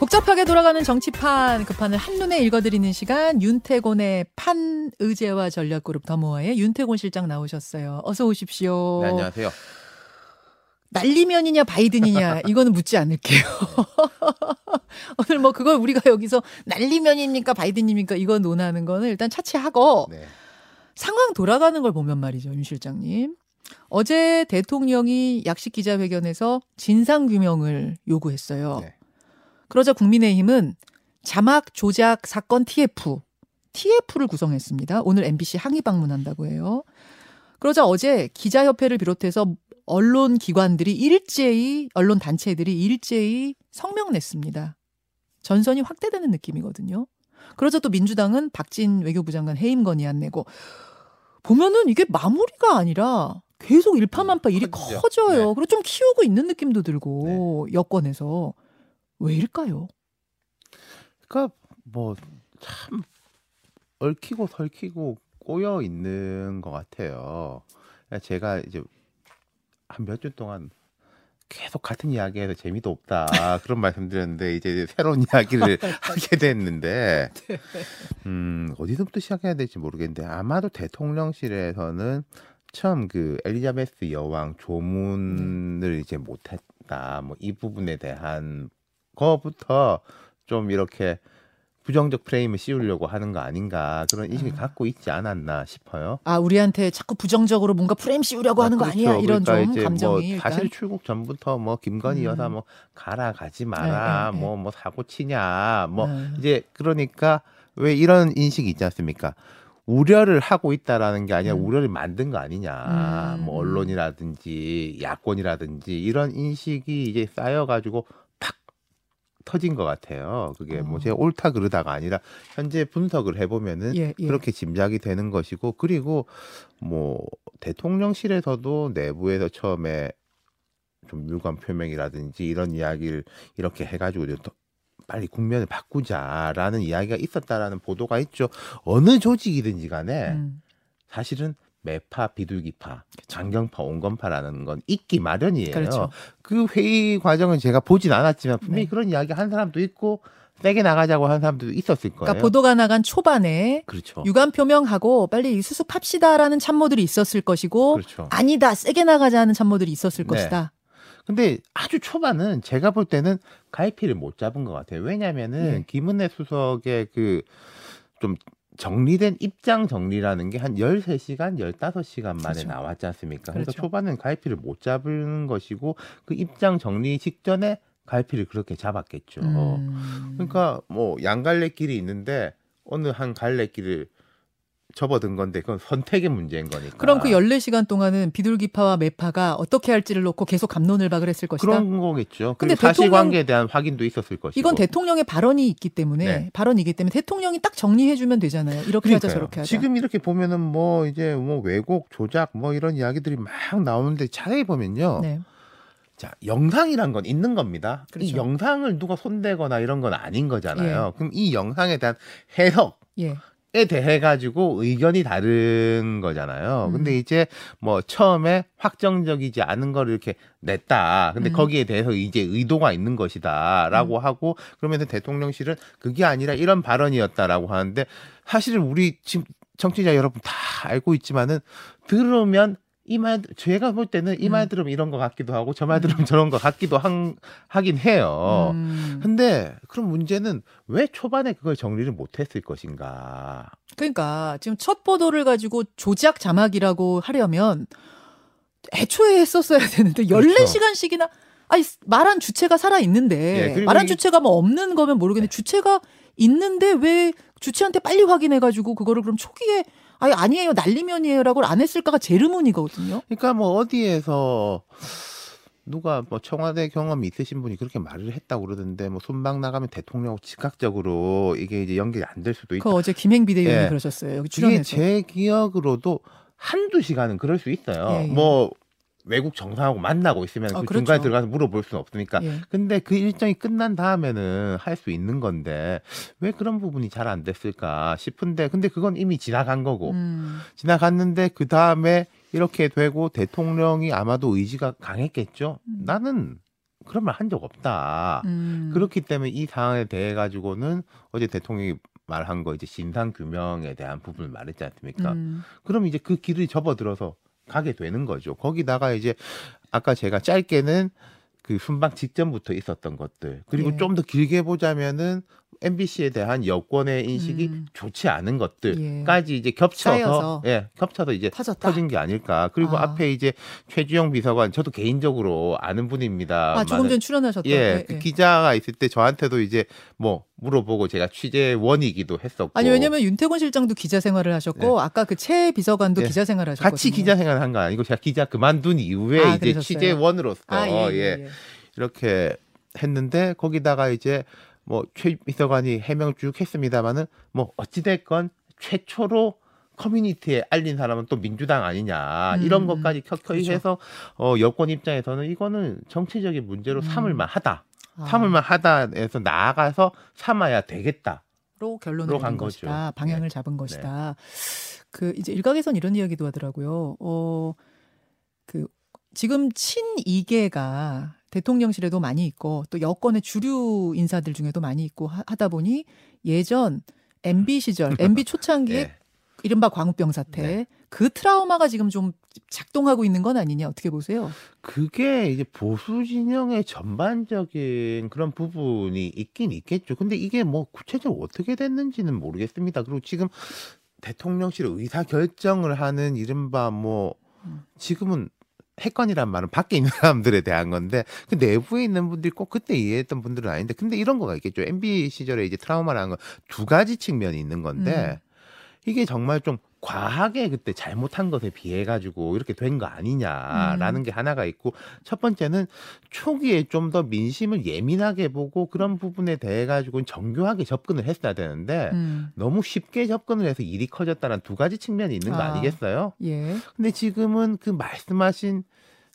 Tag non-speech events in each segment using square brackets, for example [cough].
복잡하게 돌아가는 정치판 그 판을 한눈에 읽어드리는 시간 윤태곤의 판 의제와 전략그룹 더모아의 윤태곤 실장 나오셨어요. 어서 오십시오. 네, 안녕하세요. 날리면이냐 바이든이냐 이거는 묻지 않을게요. [laughs] 오늘 뭐 그걸 우리가 여기서 날리면입니까 바이든입니까 이거 논하는 거는 일단 차치하고 네. 상황 돌아가는 걸 보면 말이죠 윤 실장님. 어제 대통령이 약식 기자회견에서 진상 규명을 요구했어요. 네. 그러자 국민의힘은 자막 조작 사건 TF, TF를 구성했습니다. 오늘 MBC 항의 방문한다고 해요. 그러자 어제 기자협회를 비롯해서 언론 기관들이 일제히 언론 단체들이 일제히 성명 냈습니다. 전선이 확대되는 느낌이거든요. 그러자 또 민주당은 박진 외교부 장관 해임 건의 안 내고 보면은 이게 마무리가 아니라 계속 일파만파 일이 커지죠. 커져요. 네. 그리고 좀 키우고 있는 느낌도 들고 여권에서 왜일까요? 그러니까 뭐 참 얽히고 설키고 꼬여 있는 것 같아요. 제가 이제 한 몇 주 동안 계속 같은 이야기해서 재미도 없다 [laughs] 그런 말씀드렸는데 이제 새로운 이야기를 [laughs] 하게 됐는데 음 어디서부터 시작해야 될지 모르겠는데 아마도 대통령실에서는 처음 그 엘리자베스 여왕 조문을 이제 못했다 뭐 이 부분에 대한 거부터 좀 이렇게 부정적 프레임을 씌우려고 하는 거 아닌가 그런 인식을 아. 갖고 있지 않았나 싶어요. 아 우리한테 자꾸 부정적으로 뭔가 프레임 씌우려고 하는 거 아, 아니야 그렇죠. 이런 그러니까 좀 이제 감정이 뭐 사실 출국 전부터 뭐 김건희 음. 여사 뭐 가라 가지 마라 네, 네, 뭐뭐 사고 치냐 뭐 음. 이제 그러니까 왜 이런 인식이 있지 않습니까? 우려를 하고 있다라는 게 아니라 음. 우려를 만든 거 아니냐. 음. 뭐 언론이라든지 야권이라든지 이런 인식이 이제 쌓여가지고 팍 터진 것 같아요. 그게 뭐 어. 제가 옳다 그르다가 아니라 현재 분석을 해보면은 예, 예. 그렇게 짐작이 되는 것이고 그리고 뭐 대통령실에서도 내부에서 처음에 좀 유감 표명이라든지 이런 이야기를 이렇게 해가지고 빨리 국면을 바꾸자라는 이야기가 있었다라는 보도가 있죠. 어느 조직이든지 간에 음. 사실은 매파, 비둘기파, 장경파, 온건파라는 건 있기 마련이에요. 그렇죠. 그 회의 과정은 제가 보진 않았지만 분명히 네. 그런 이야기 한 사람도 있고 세게 나가자고 한 사람도 있었을 거예요. 그러니까 보도가 나간 초반에 그렇죠. 유감 표명하고 빨리 이 수습합시다라는 참모들이 있었을 것이고 그렇죠. 아니다 세게 나가자는 참모들이 있었을 네. 것이다. 근데 아주 초반은 제가 볼 때는 갈피를 못 잡은 것 같아요. 왜냐면은 예. 김은혜 수석의 그좀 정리된 입장 정리라는 게한 13시간, 15시간 만에 그렇죠. 나왔지 않습니까? 그래서 그렇죠. 초반은 갈피를 못 잡은 것이고 그 입장 정리 직전에 갈피를 그렇게 잡았겠죠. 음. 그러니까 뭐 양갈래길이 있는데 어느 한 갈래길을 접어든 건데 그건 선택의 문제인 거니까. 그럼 그 14시간 동안은 비둘기파와 매파가 어떻게 할지를 놓고 계속 감론을 박을 했을 것이다. 그런 거겠죠. 근데 사실관계에 대한 확인도 있었을 것이고. 이건 대통령의 발언이 있기 때문에 네. 발언이기 때문에 대통령이 딱 정리해 주면 되잖아요. 이렇게 하자 그러니까요. 저렇게 하자. 지금 이렇게 보면은 뭐 이제 뭐 왜곡, 조작 뭐 이런 이야기들이 막 나오는데 자세히 보면요. 네. 자, 영상이란 건 있는 겁니다. 이 그렇죠. 영상을 누가 손대거나 이런 건 아닌 거잖아요. 그럼 이 영상에 대한 해석 에 예. 대해 가지고 의견이 다른 거잖아요. 음. 근데 이제 뭐 처음에 확정적이지 않은 거를 이렇게 냈다. 근데 음. 거기에 대해서 이제 의도가 있는 것이다라고 하고 그러면은 대통령실은 그게 아니라 이런 발언이었다라고 하는데 사실은 우리 지금 정치자 여러분 다 알고 있지만은 들으면 이 말 제가 볼 때는 이말 음. 들으면 이런 것 같기도 하고 저 말 들으면 저런 것 같기도 한, 하긴 해요. 음. 근데 그럼 문제는 왜 초반에 그걸 정리를 못했을 것인가? 그러니까 지금 첫 보도를 가지고 조작 자막이라고 하려면 애초에 했었어야 되는데 그렇죠. 14시간씩이나 아니 말한 주체가 살아 있는데 예, 말한 이게- 주체가 뭐 없는 거면 모르겠는데 네. 주체가 있는데 왜 주체한테 빨리 확인해 가지고 그거를 그럼 초기에 아니 아니에요 날리면이에요라고 안 했을까가 제일 의문이거든요. 그러니까 뭐 어디에서 누가 뭐 청와대 경험이 있으신 분이 그렇게 말을 했다고 그러던데 뭐 손방 나가면 대통령 즉각적으로 이게 이제 연결이 안 될 수도 있다. 그 어제 김행 비대위원이 예. 그러셨어요. 여기 이게 출연해서. 제 기억으로도 한두 시간은 그럴 수 있어요. 예, 예. 뭐 외국 정상하고 만나고 있으면 아, 그 그렇죠. 중간에 들어가서 물어볼 수는 없으니까. 예. 근데 그 일정이 끝난 다음에는 할 수 있는 건데 왜 그런 부분이 잘 안 됐을까 싶은데 근데 그건 이미 지나간 거고 음. 지나갔는데 그 다음에 이렇게 되고 대통령이 아마도 의지가 강했겠죠. 음. 나는 그런 말 한 적 없다. 음. 그렇기 때문에 이 상황에 대해 가지고는 어제 대통령이 말한 거 이제 진상 규명에 대한 부분을 말했지 않습니까? 음. 그럼 이제 그 길을 접어들어서 가게 되는 거죠. 거기다가 이제 아까 제가 짧게는 그 순방 직전부터 있었던 것들 그리고 예. 좀더 길게 보자면은 MBC에 대한 여권의 인식이 음. 좋지 않은 예. 것들까지 이제 겹쳐서. 예 겹쳐서 이제 터졌다. 터진 게 아닐까. 그리고 아. 앞에 이제 최주영 비서관 저도 개인적으로 아는 분입니다. 아 조금 전 출연하셨던. 예, 그 기자가 있을 때 저한테도 이제 뭐 물어보고 제가 취재원이기도 했었고 아니 왜냐면 윤태곤 실장도 기자 생활을 하셨고 아까 그 최 비서관도 네. 기자 생활을 하셨거든요. 같이 기자 생활을 한 거 아니고 제가 기자 그만둔 이후에 아, 이제 그러셨어요? 취재원으로서 아, 예, 예, 예. 이렇게 했는데 거기다가 이제 뭐 최 비서관이 해명 쭉 했습니다마는 뭐 어찌 됐건 최초로 커뮤니티에 알린 사람은 또 민주당 아니냐 이런 음, 것까지 켜켜이 그렇죠. 해서 어 여권 입장에서는 이거는 정치적인 문제로 음. 삼을 만 하다 아, 삼을 만 하다에서 나아가서 삼아야 되겠다 로 결론을 간 것이다. 거죠. 방향을 네. 잡은 것이다. 그 이제 일각에선 이런 이야기도 하더라고요. 어, 그 지금 친이계가 대통령실에도 많이 있고 또 여권의 주류 인사들 중에도 많이 있고 하, 다 보니 예전 MB 시절, MB 초창기에 [laughs] 예. 이른바 광우병 사태 네. 그 트라우마가 지금 좀 작동하고 있는 건 아니냐 어떻게 보세요? 그게 이제 보수 진영의 전반적인 그런 부분이 있긴 있겠죠. 근데 이게 뭐 구체적으로 어떻게 됐는지는 모르겠습니다. 그리고 지금 대통령실 의사 결정을 하는 이른바 뭐 음. 지금은 핵관이란 말은 밖에 있는 사람들에 대한 건데 그 내부에 있는 분들이 꼭 그때 이해했던 분들은 아닌데 근데 이런 거가 있겠죠. MB 시절에 이제 트라우마라는 건 두 가지 측면이 있는 건데 이게 정말 좀 과하게 그때 잘못한 것에 비해 가지고 이렇게 된 거 아니냐라는 게 하나가 있고 첫 번째는 초기에 좀 더 민심을 예민하게 보고 그런 부분에 대해 가지고 정교하게 접근을 했어야 되는데 음, 너무 쉽게 접근을 해서 일이 커졌다는 두 가지 측면이 있는 거 아. 아니겠어요? 예. 근데 지금은 그 말씀하신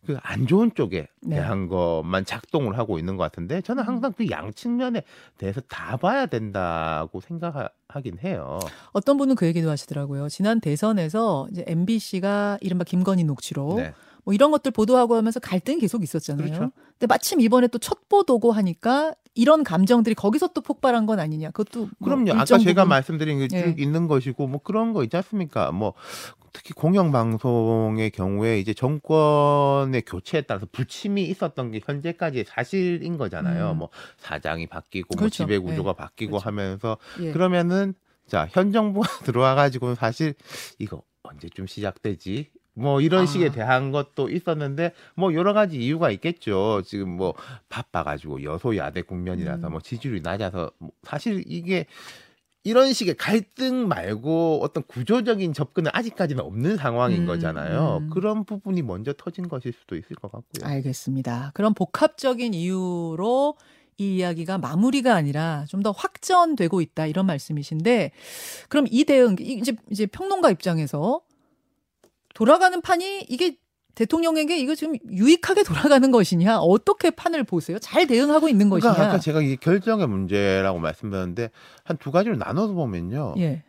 그 안 좋은 쪽에 네. 대한 것만 작동을 하고 있는 것 같은데 저는 음. 항상 그 양 측면에 대해서 다 봐야 된다고 생각하긴 해요. 어떤 분은 그 얘기도 하시더라고요. 지난 대선에서 이제 MBC가 이른바 김건희 녹취록 네. 뭐 이런 것들 보도하고 하면서 갈등이 계속 있었잖아요. 그렇죠. 근데 마침 이번에 또 첫 보도고 하니까 이런 감정들이 거기서 또 폭발한 건 아니냐. 그것도 뭐 그럼요. 아까 제가 부분- 말씀드린 게쭉 예. 있는 것이고 뭐 그런 거 있지 않습니까? 뭐 특히 공영 방송의 경우에 이제 정권의 교체에 따라서 불침이 있었던 게 현재까지의 사실인 거잖아요. 음. 뭐 사장이 바뀌고 뭐 그렇죠. 지배 구조가 예. 바뀌고 그렇죠. 하면서 예. 그러면은 자 현 정부가 [laughs] 들어와 가지고는 사실 이거 언제쯤 시작되지? 뭐 이런 아. 식에 대한 것도 있었는데 뭐 여러 가지 이유가 있겠죠. 지금 뭐 바빠가지고 여소야대 국면이라서 음. 뭐 지지율이 낮아서 뭐 사실 이게 이런 식의 갈등 말고 어떤 구조적인 접근은 아직까지는 없는 상황인 음, 거잖아요. 음. 그런 부분이 먼저 터진 것일 수도 있을 것 같고요. 알겠습니다. 그런 복합적인 이유로 이 이야기가 마무리가 아니라 좀 더 확전되고 있다 이런 말씀이신데 그럼 이 대응 이- 이제 이제 평론가 입장에서 돌아가는 판이 이게 대통령에게 이거 지금 유익하게 돌아가는 것이냐 어떻게 판을 보세요? 잘 대응하고 있는 그러니까 것이냐? 아까 제가 이게 결정의 문제라고 말씀드렸는데 한 두 가지로 나눠서 보면요. 예.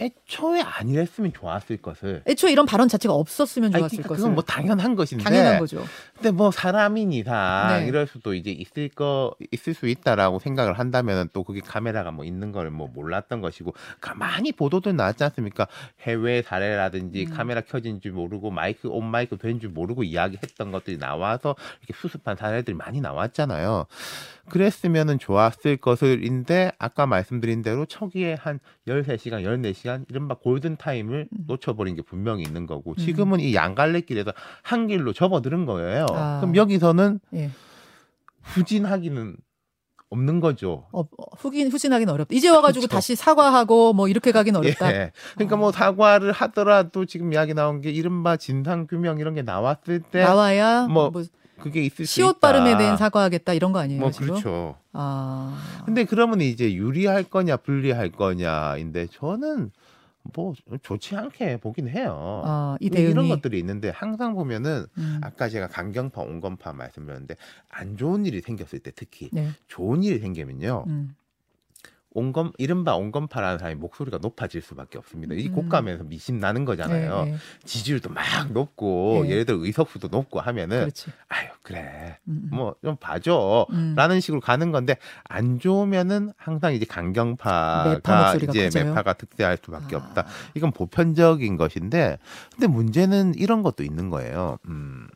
애초에 아니랬으면 좋았을 것을. 애초에 이런 발언 자체가 없었으면 아니, 좋았을 그러니까 것을 그건 뭐 당연한 것인데. 당연한 거죠. 근데 뭐 사람인 이상 네. 이럴 수도 이제 있을 거 있을 수 있다라고 생각을 한다면 또 그게 카메라가 뭐 있는 걸 뭐 몰랐던 것이고 가만히 보도들 나왔지 않습니까? 해외 사례라든지 음. 카메라 켜진 줄 모르고 마이크 온 마이크 된 줄 모르고 이야기했던 것들이 나와서 이렇게 수습한 사례들이 많이 나왔잖아요. 그랬으면은 좋았을 것을인데 아까 말씀드린 대로 초기에 한 13시간, 14시간 이른바 골든 타임을 음. 놓쳐버린 게 분명히 있는 거고 음. 지금은 이 양갈래길에서 한 길로 접어드는 거예요. 아. 그럼 여기서는 예. 후진하기는 없는 거죠. 어, 어, 후긴 후진하기는 어렵다. 이제 와가지고 그렇죠. 다시 사과하고 뭐 이렇게 가긴 어렵다. 예. 그러니까 아. 뭐 사과를 하더라도 지금 이야기 나온 게 이른바 진상 규명 이런 게 나왔을 때 나와야 뭐 뭐, 그게 있을 수 시옷 있다. 발음에 대한 사과하겠다 이런 거 아니에요 뭐 지금? 그렇죠. 아. 근데 그러면 이제 유리할 거냐 불리할 거냐인데 저는 뭐 좋지 않게 보긴 해요. 아, 이왜 이런 대응이 것들이 있는데 항상 보면은 음. 아까 제가 강경파 온건파 말씀드렸는데 안 좋은 일이 생겼을 때 특히 네. 좋은 일이 생기면요 음. 온건 이른바 온건파라는 사람이 목소리가 높아질 수밖에 없습니다. 이 음. 곡감에서 미심 나는 거잖아요. 네, 네. 지지율도 막 높고 네. 예를 들어 의석수도 높고 하면은 그렇지. 아유 그래 음, 음. 뭐좀 봐줘. 음. 라는 식으로 가는 건데 안 좋으면은 항상 이제 강경파가 이제 커져요? 매파가 득세할 수밖에 아. 없다. 이건 보편적인 것인데 근데 문제는 이런 것도 있는 거예요. 음.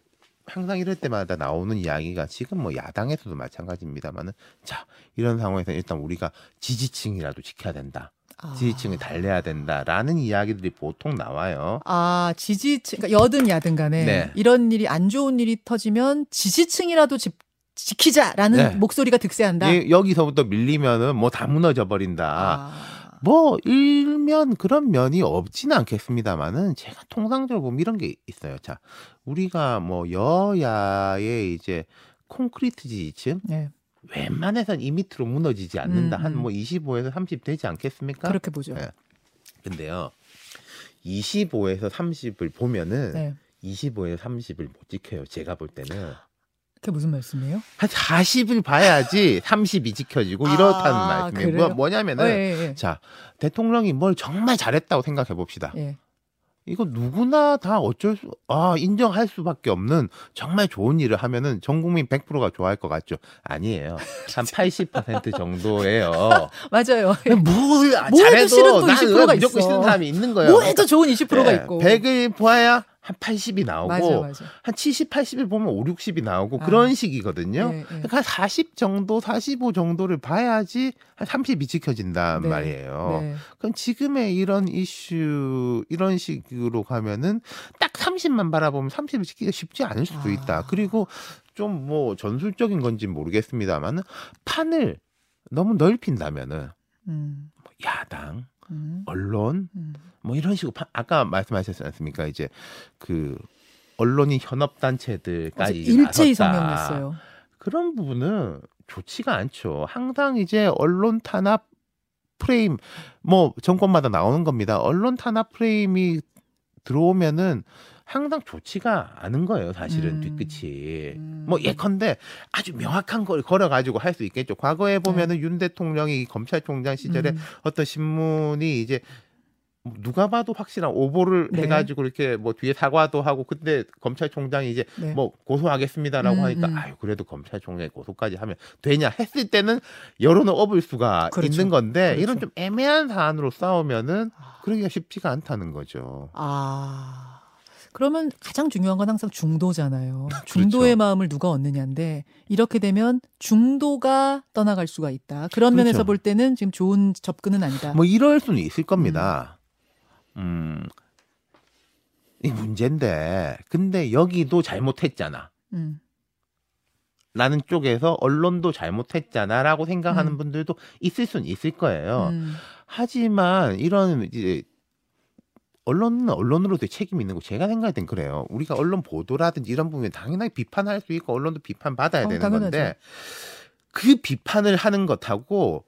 항상 이럴 때마다 나오는 이야기가 지금 뭐 야당에서도 마찬가지입니다만은 자 이런 상황에서 일단 우리가 지지층이라도 지켜야 된다. 아. 지지층을 달래야 된다라는 이야기들이 보통 나와요. 아, 지지층, 그러니까 여든 야든 간에 네. 이런 일이 안 좋은 일이 터지면 지지층이라도 지, 지키자라는 네. 목소리가 득세한다. 이- 여기서부터 밀리면은 뭐 다 무너져 버린다. 아. 뭐 일면 그런 면이 없지는 않겠습니다만은 제가 통상적으로 보면 이런 게 있어요. 자, 우리가 뭐 여야의 이제 콘크리트 지지층 네, 웬만해선 이 밑으로 무너지지 않는다. 음, 한 음. 뭐 25에서 30 되지 않겠습니까? 그렇게 보죠. 네. 근데요. 25에서 30을 보면은 네. 25에서 30을 못 지켜요. 제가 볼 때는 그게 무슨 말씀이에요? 한 40을 봐야지 [laughs] 30이 지켜지고 이렇다는 아, 말씀이에요. 그래요? 뭐, 뭐냐면은 어, 예, 예. 자 대통령이 뭘 정말 잘했다고 생각해 봅시다. 예. 이거 누구나 다 어쩔 수, 아, 인정할 수밖에 없는 정말 좋은 일을 하면은 전 국민 100%가 좋아할 것 같죠? 아니에요. 한 [laughs] 80% 정도예요. [laughs] 맞아요. 뭘 아, 뭐 해도 싫은 또 나는 20%가 무조건 있어. 싫은 사람이 있는 거예요. 뭐 해도 좋은 20%가 예, 있고. 100을 보아야 한 80이 나오고 맞아, 맞아. 한 70, 80을 보면 5, 60이 나오고 아. 그런 식이거든요. 예, 예. 그러니까 한 40 정도, 45 정도를 봐야지 한 30이 지켜진단 네, 말이에요. 네. 그럼 지금의 이런 이슈 이런 식으로 가면은 딱 30만 바라보면 30을 지키기가 쉽지 않을 수도 아. 있다. 그리고 좀 뭐 전술적인 건지 는 모르겠습니다만은 판을 너무 넓힌다면은 음, 뭐 야당, 음, 언론 음. 뭐 이런 식으로 파- 아까 말씀하셨지 않습니까? 이제 그 언론이 현업 단체들까지 일제히 나섰다. 성명 냈어요. 그런 부분은 좋지가 않죠. 항상 이제 언론 탄압 프레임 뭐 정권마다 나오는 겁니다. 언론 탄압 프레임이 들어오면은 항상 좋지가 않은 거예요. 사실은 음. 뒤끝이. 음. 뭐 예컨대 아주 명확한 걸 걸어가지고 할 수 있겠죠. 과거에 보면은 윤 대통령이 검찰총장 시절에 네. 음. 어떤 신문이 이제 뭐 누가 봐도 확실한 오보를 네. 해가지고 이렇게 뭐 뒤에 사과도 하고 근데 검찰총장이 이제 네. 뭐 고소하겠습니다라고 음, 하니까 음. 아유 그래도 검찰총장이 고소까지 하면 되냐 했을 때는 여론을 업을 수가 그렇죠. 있는 건데 그렇죠. 이런 좀 애매한 사안으로 싸우면은 아. 그러기가 쉽지가 않다는 거죠. 아. 그러면 가장 중요한 건 항상 중도잖아요. [laughs] 중도의 그렇죠. 마음을 누가 얻느냐인데 이렇게 되면 중도가 떠나갈 수가 있다. 그런 면에서 그렇죠. 볼 때는 지금 좋은 접근은 아니다. 뭐 이럴 수는 있을 겁니다. 음. 이 문제인데 근데 여기도 잘못했잖아. 음. 라는 쪽에서 언론도 잘못했잖아라고 생각하는 음. 분들도 있을 수는 있을 거예요. 음. 하지만 이런 이제 언론은 언론으로서의 책임이 있는 거 제가 생각할 땐 그래요. 우리가 언론 보도라든지 이런 부분에 당연하게 비판할 수 있고 언론도 비판 받아야 어, 되는 당연하죠. 건데 그 비판을 하는 것하고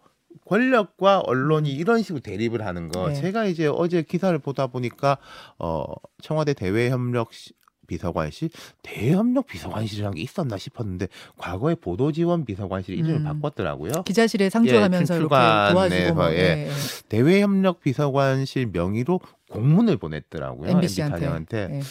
권력과 언론이 이런 식으로 대립을 하는 거 네. 제가 이제 어제 기사를 보다 보니까 어 청와대 대외협력 시- 비서관실 대협력 비서관실이라는 게 있었나 싶었는데 과거에 보도지원 비서관실 이름을 음. 바꿨더라고요. 기자실에 상주하면서 이렇게 춘추관에서, 도와주고 뭐, 예. 예, 예. 대외협력 비서관실 명의로 공문을 보냈더라고요. MBC MB 한테. 단장한테. 예.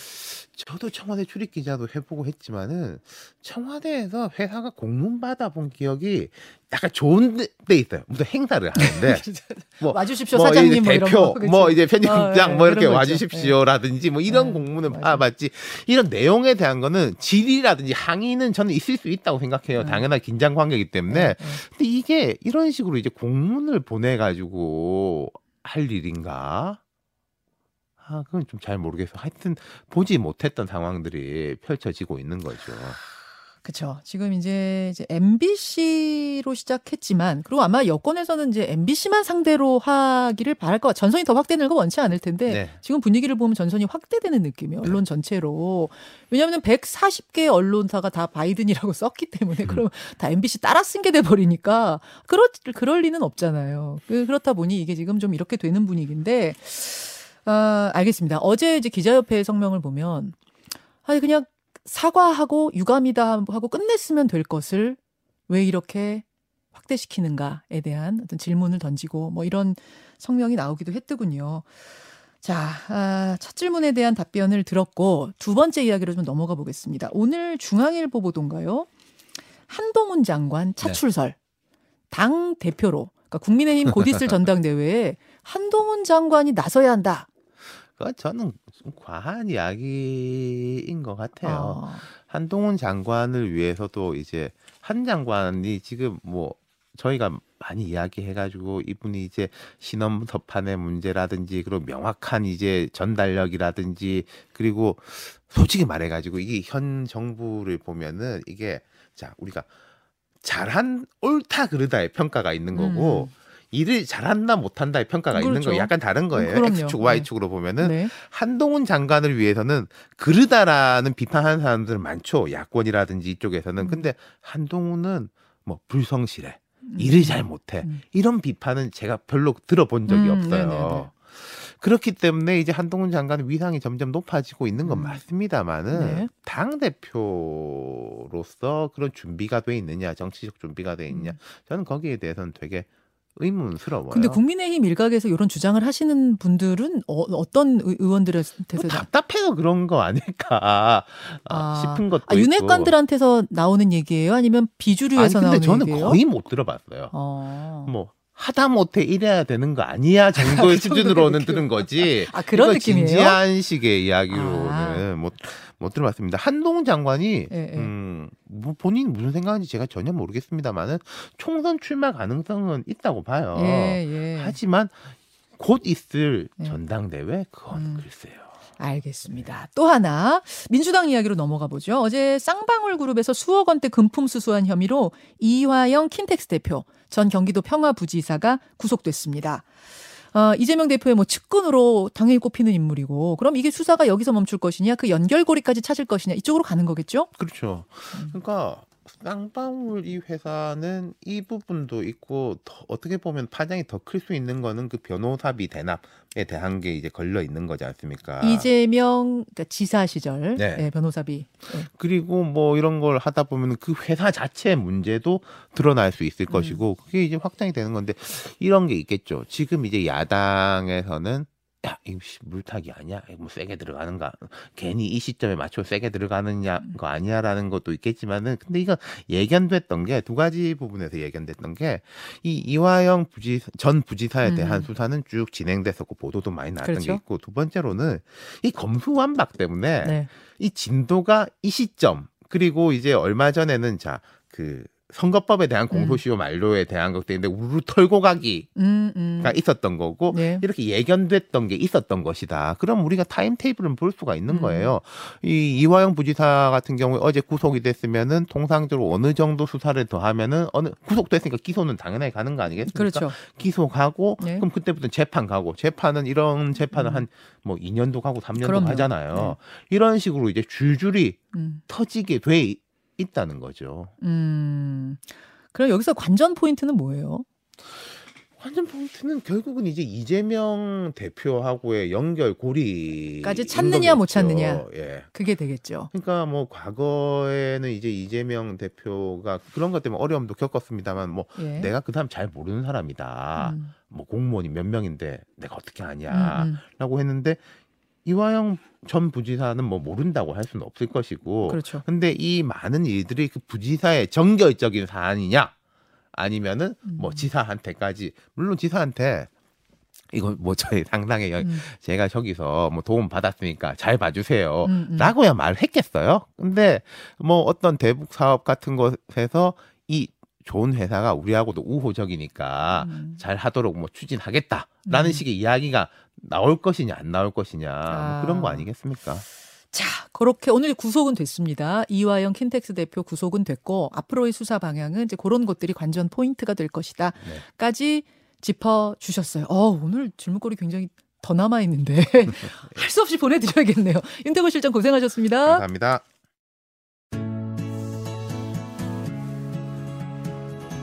저도 청와대 출입 기자도 해보고 했지만은 청와대에서 회사가 공문 받아본 기억이 약간 좋은 데, 데 있어요. 무슨 행사를 하는데 [laughs] 뭐 와주십시오 뭐 사장님 이제 뭐 이런 대표 거. 뭐 이제 편집국장 어, 예, 뭐 이렇게. 와주십시오라든지 뭐 이런 예, 공문을. 받아봤지 이런 내용에 대한 거는 질의라든지 항의는 저는 있을 수 있다고 생각해요. 예. 당연한 긴장 관계이기 예. 근데 이게 이런 식으로 이제 공문을 보내가지고 할 일인가? 아, 그건 좀 잘 모르겠어. 하여튼 보지 못했던 상황들이 펼쳐지고 있는 거죠. 그렇죠. 지금 이제, 이제 MBC로 시작했지만 그리고 아마 여권에서는 이제 MBC만 상대로 하기를 바랄 것 같. 전선이 더 확대되는 건 원치 않을 텐데 네. 지금 분위기를 보면 전선이 확대되는 느낌이에요. 언론 전체로. 왜냐하면 140개 언론사가 다 바이든이라고 [laughs] 썼기 때문에 그럼 다 MBC 따라 쓴 게 돼 버리니까 그럴 그럴 리는 없잖아요. 그- 그렇다 보니 이게 지금 좀 이렇게 되는 분위기인데 아, 알겠습니다. 어제 이제 기자협회 성명을 보면 아니 그냥 사과하고 유감이다 하고 끝냈으면 될 것을 왜 이렇게 확대시키는가에 대한 어떤 질문을 던지고 뭐 이런 성명이 나오기도 했더군요. 자, 아, 첫 질문에 대한 답변을 들었고 두 번째 이야기로 좀 넘어가 보겠습니다. 오늘 중앙일보 보도인가요? 한동훈 장관 차출설 당 대표로 그러니까 국민의힘 곧 있을 [laughs] 전당대회에 한동훈 장관이 나서야 한다. 그 저는 좀 과한 이야기인 것 같아요. 아, 한동훈 장관을 위해서도 이제 한 장관이 지금 뭐 저희가 많이 이야기해가지고 이분이 이제 신원 접판의 문제라든지 그리고 명확한 이제 전달력이라든지 그리고 솔직히 말해가지고 이게 현 정부를 보면은 이게 자 우리가 잘한 옳다 그르다의 평가가 있는 거고 음. 일을 잘한다 못한다의 평가가 있는 그렇죠. 거 약간 다른 거예요. 그럼요. X축 네. Y축으로 보면은 네. 한동훈 장관을 위해서는 그르다라는 비판하는 사람들은 많죠. 야권이라든지 이쪽에서는. 음. 근데 한동훈은 뭐 불성실해. 음. 일을 잘 못해. 음. 이런 비판은 제가 별로 들어본 적이 음, 없어요. 네네네. 그렇기 때문에 이제 한동훈 장관의 위상이 점점 높아지고 있는 건 음. 맞습니다만은 네. 당 대표로서 그런 준비가 돼 있느냐, 정치적 준비가 돼 있냐, 음. 저는 거기에 대해서는 되게 의문스러워요. 근데 국민의힘 일각에서 이런 주장을 하시는 분들은 어, 떤 의원들한테서 뭐 답답해서 그런 거 아닐까 아. 싶은 것도 아. 윤핵관들한테서 나오는 얘기예요? 아니면 아니 비주류에서 근데 나오는 저는 얘기예요? 거의 못 들어봤어요. 어. 뭐 하다 못해 이래야 되는 거 아니야 [laughs] 정도의 그 수준으로는. 들은 거지. 아 그런 이거 느낌이에요? 진지한 식의 이야기로는 아. 못, 못 들어봤습니다. 한동훈 장관이 예, 예. 음, 뭐 본인 무슨 생각인지 제가 전혀 모르겠습니다만은 총선 출마 가능성은 있다고 봐요. 예, 예. 하지만 곧 있을 예. 전당대회 그건 음. 글쎄요. 알겠습니다. 또 하나 민주당 이야기로 넘어가 보죠. 어제 쌍방울 그룹에서 수억 원대 금품 수수한 혐의로 이화영 킨텍스 대표, 전 경기도 평화부지사가 구속됐습니다. 어, 이재명 대표의 뭐 측근으로 당연히 꼽히는 인물이고, 그럼 이게 수사가 여기서 멈출 것이냐, 그 연결고리까지 찾을 것이냐, 이쪽으로 가는 거겠죠? 그렇죠. 음. 그러니까 쌍방울 이 회사는 이 부분도 있고 더 어떻게 보면 파장이 더 클 수 있는 거는 그 변호사비 대납에 대한 게 이제 걸려 있는 거지 않습니까? 이재명 그러니까 지사 시절 네. 예, 변호사비. 예. 그리고 뭐 이런 걸 하다 보면 그 회사 자체의 문제도 드러날 수 있을 음. 것이고 그게 이제 확장이 되는 건데 이런 게 있겠죠. 지금 이제 야당에서는 야, 씨, 물타기 아니야? 이거 뭐 세게 들어가는가? 괜히 이 시점에 맞춰 세게 들어가느냐 거 아니야라는 것도 있겠지만은 근데 이거 예견됐던 게 두 가지 부분에서 예견됐던 게 이 이화영 부지 전 부지사에 대한 음. 수사는 쭉 진행됐었고 보도도 많이 나왔던 그렇죠. 게 있고 두 번째로는 이 검수완박 때문에 네. 이 진도가 이 시점 그리고 이제 얼마 전에는 자그 선거법에 대한 공소시효 만료에 대한 것들인데 우르르 털고 가기가 음, 음. 있었던 거고 네. 이렇게 예견됐던 게 있었던 것이다. 그럼 우리가 타임 테이블은 볼 수가 있는 음. 거예요. 이 이화영 부지사 같은 경우에 어제 구속이 됐으면은 통상적으로 어느 정도 수사를 더 하면은 어느 구속됐으니까 기소는 당연하게 가는 거 아니겠습니까? 그렇죠. 기소 가고 네. 그럼 그때부터 재판 가고 재판은 이런 재판은 음. 한뭐 2년도 가고 3년도 그럼요. 가잖아요. 네. 이런 식으로 이제 줄줄이 음. 터지게 돼 있- 있다는 거죠. 음. 그럼 여기서 관전 포인트는 뭐예요? 관전 포인트는 결국은 이제 이재명 대표하고의 연결 고리 까지 찾느냐, 못 찾느냐. 예. 그게 되겠죠. 그러니까 뭐 과거에는 이제 이재명 대표가 그런 것 때문에 어려움도 겪었습니다만 뭐 예. 내가 그 사람 잘 모르는 사람이다. 음. 뭐 공무원이 몇 명인데 내가 어떻게 아냐라고 음, 음. 했는데 이화영 전 부지사는 뭐 모른다고 할 수는 없을 것이고 그렇죠. 근데 이 많은 일들이 그 부지사의 정결적인 사안이냐 아니면은 뭐 음. 지사한테까지 물론 지사한테 이거 뭐 저희 상당히 여- 음, 제가 저기서 뭐 도움 받았으니까 잘 봐주세요. 음, 음. 라고야 말했겠어요. 근데 뭐 어떤 대북 사업 같은 것에서 이 좋은 회사가 우리하고도 우호적이니까 음. 잘 하도록 뭐 추진하겠다라는 음. 식의 이야기가 나올 것이냐 안 나올 것이냐 아. 뭐 그런 거 아니겠습니까? 자, 그렇게 오늘 구속은 됐습니다. 이화영 킨텍스 대표 구속은 됐고 앞으로의 수사 방향은 이제 그런 것들이 관전 포인트가 될 네. 것이다까지 짚어 주셨어요. 어, 오늘 질문거리 굉장히 더 남아 있는데 [laughs] 할 수 없이 보내 드려야겠네요. 윤태곤 실장 고생하셨습니다. 감사합니다.